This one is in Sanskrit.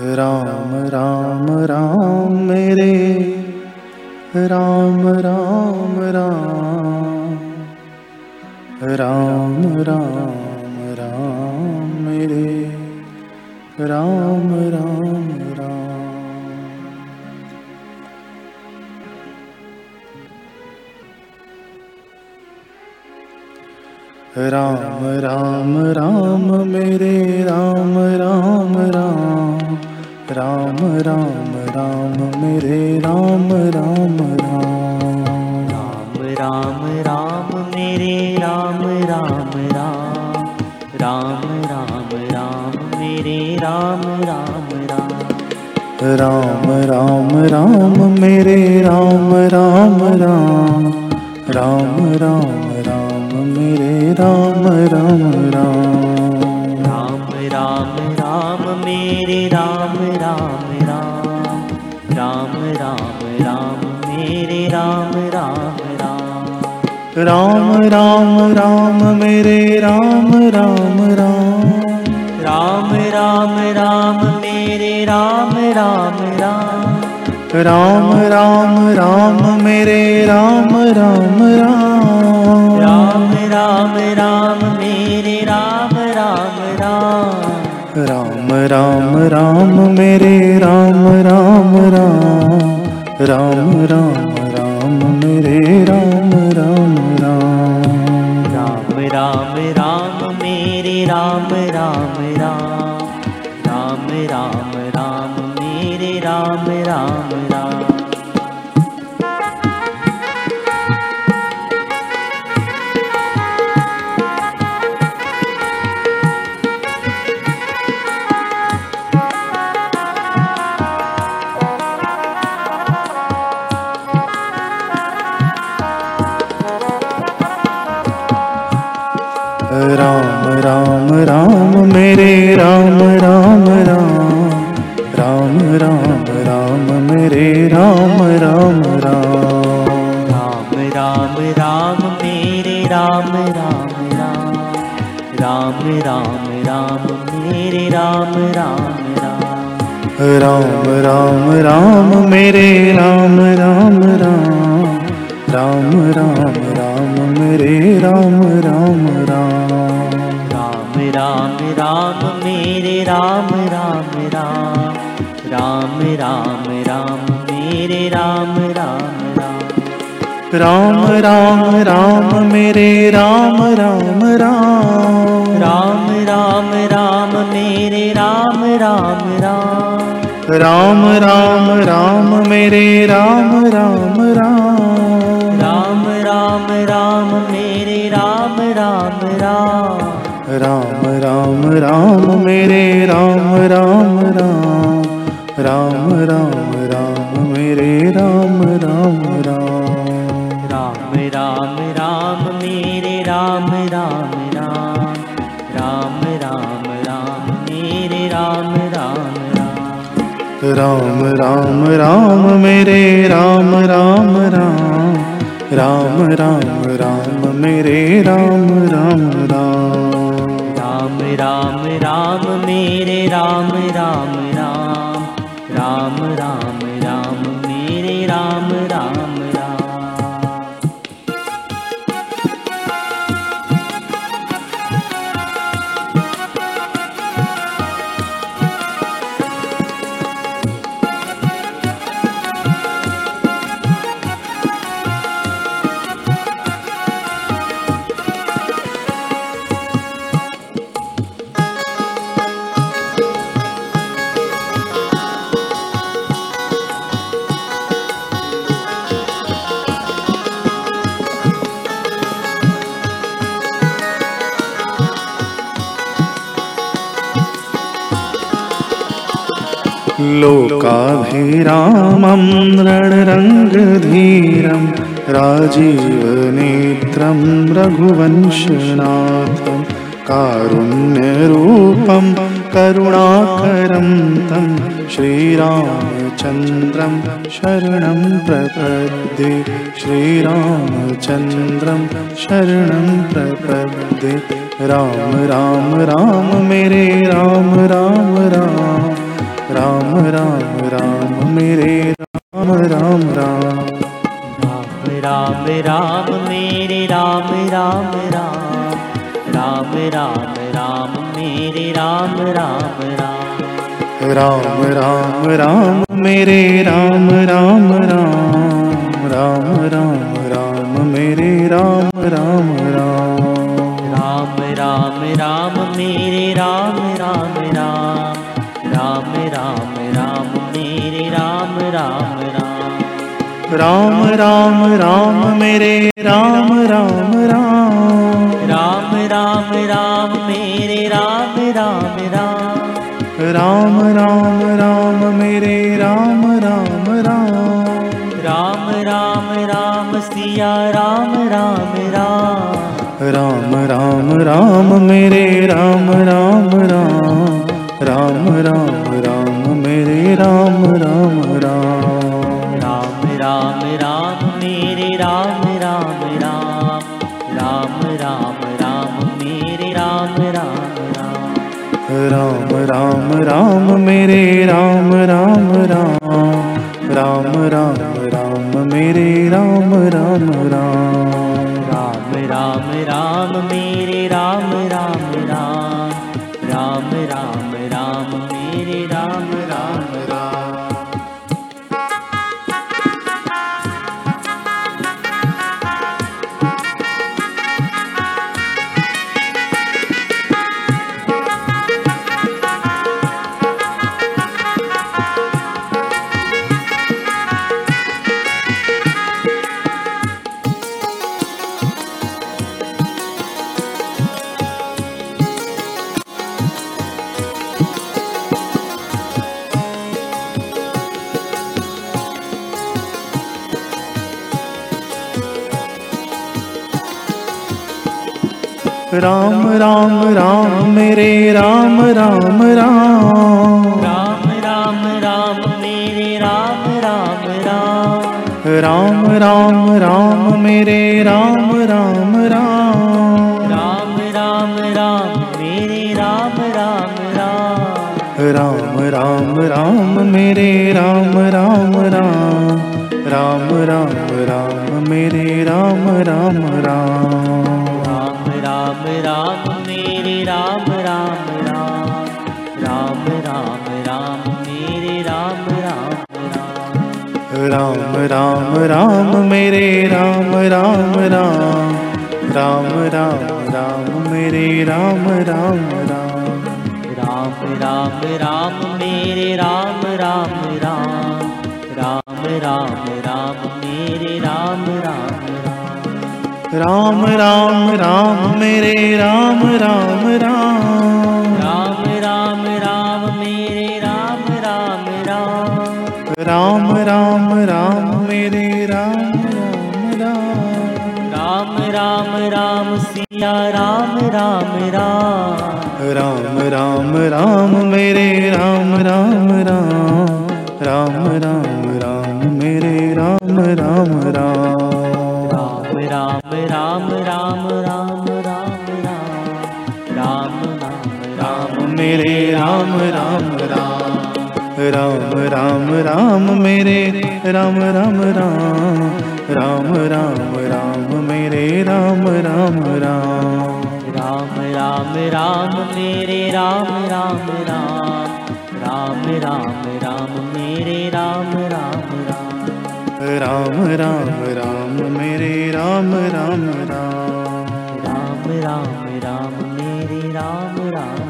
राम राम राम मेरे। राम राम राम। राम राम राम मेरे। राम राम राम। राम राम राम मेरे। राम राम राम राम राम राम मेरे राम राम राम राम राम राम मेरे राम राम राम राम राम राम मेरे राम राम राम राम राम राम मेरे राम राम राम राम राम राम मेरे राम राम राम राम मेरे राम राम राम राम राम राम मेरे राम राम राम राम राम राम मेरे राम राम राम राम राम राम मेरे राम राम राम राम राम राम मेरे राम राम राम राम राम राम मेरे राम राम राम राम राम राम मेरे राम राम राम। राम राम राम मेरे राम राम राम। राम राम राम मेरे राम राम राम। राम राम राम मेरे राम राम राम राम राम मेरे राम राम राम राम राम राम मेरे राम राम राम राम राम राम मेरे राम राम राम राम राम राम मेरे राम राम राम राम राम राम मेरे राम राम राम राम राम राम मेरे राम राम राम राम राम मेरे राम राम राम राम राम राम मेरे राम राम राम राम राम राम मेरे राम राम राम राम राम राम मेरे राम राम राम राम राम राम मेरे राम राम राम राम राम राम मेरे राम राम राम राम मेरे राम राम राम राम राम राम मेरे राम राम राम राम राम राम मेरे राम राम राम राम राम लोकाभिरामं रणरङ्गधीरं राजीवनेत्रं रघुवंशनाथं कारुण्यरूपं करुणाकरं तं श्रीरामचन्द्रं शरणं प्रपद्ये श्रीरामचन्द्रं शरणं प्रपद्ये राम राम राम मेरे राम राम मेरे राम राम राम। राम राम राम मेरे राम राम राम। राम राम राम मेरे राम राम राम। राम राम राम मेरे राम राम राम राम राम राम मेरे राम राम राम राम राम राम मेरे राम राम राम राम राम राम मेरे राम राम राम राम राम राम सिया राम राम राम राम राम राम मेरे राम राम राम राम राम राम मेरे राम राम राम राम राम राम मेरे राम राम राम राम राम राम मेरे राम राम राम राम राम राम मेरे राम राम राम राम राम राम राम राम राम मेरे राम राम राम राम राम राम मेरे राम राम राम राम राम राम मेरे राम राम राम राम राम राम मेरे राम राम राम राम राम राम मेरे राम राम राम राम राम राम मेरे राम राम राम राम राम मेरे राम राम राम राम राम राम मेरे राम राम राम राम राम राम मेरे राम राम राम राम राम राम मेरे राम राम राम राम राम राम मेरे राम राम राम राम राम राम मेरे राम राम राम राम राम राम मेरे राम राम राम राम राम राम सिया राम राम राम राम राम राम मेरे राम राम राम राम राम राम मेरे राम राम राम राम राम राम राम राम राम राम राम राम राम मेरे राम राम राम राम राम राम मेरे राम राम राम राम राम राम मेरे राम राम राम राम राम राम मेरे राम राम राम राम राम राम मेरे राम राम राम राम राम राम मेरे राम राम राम राम राम राम मेरे राम राम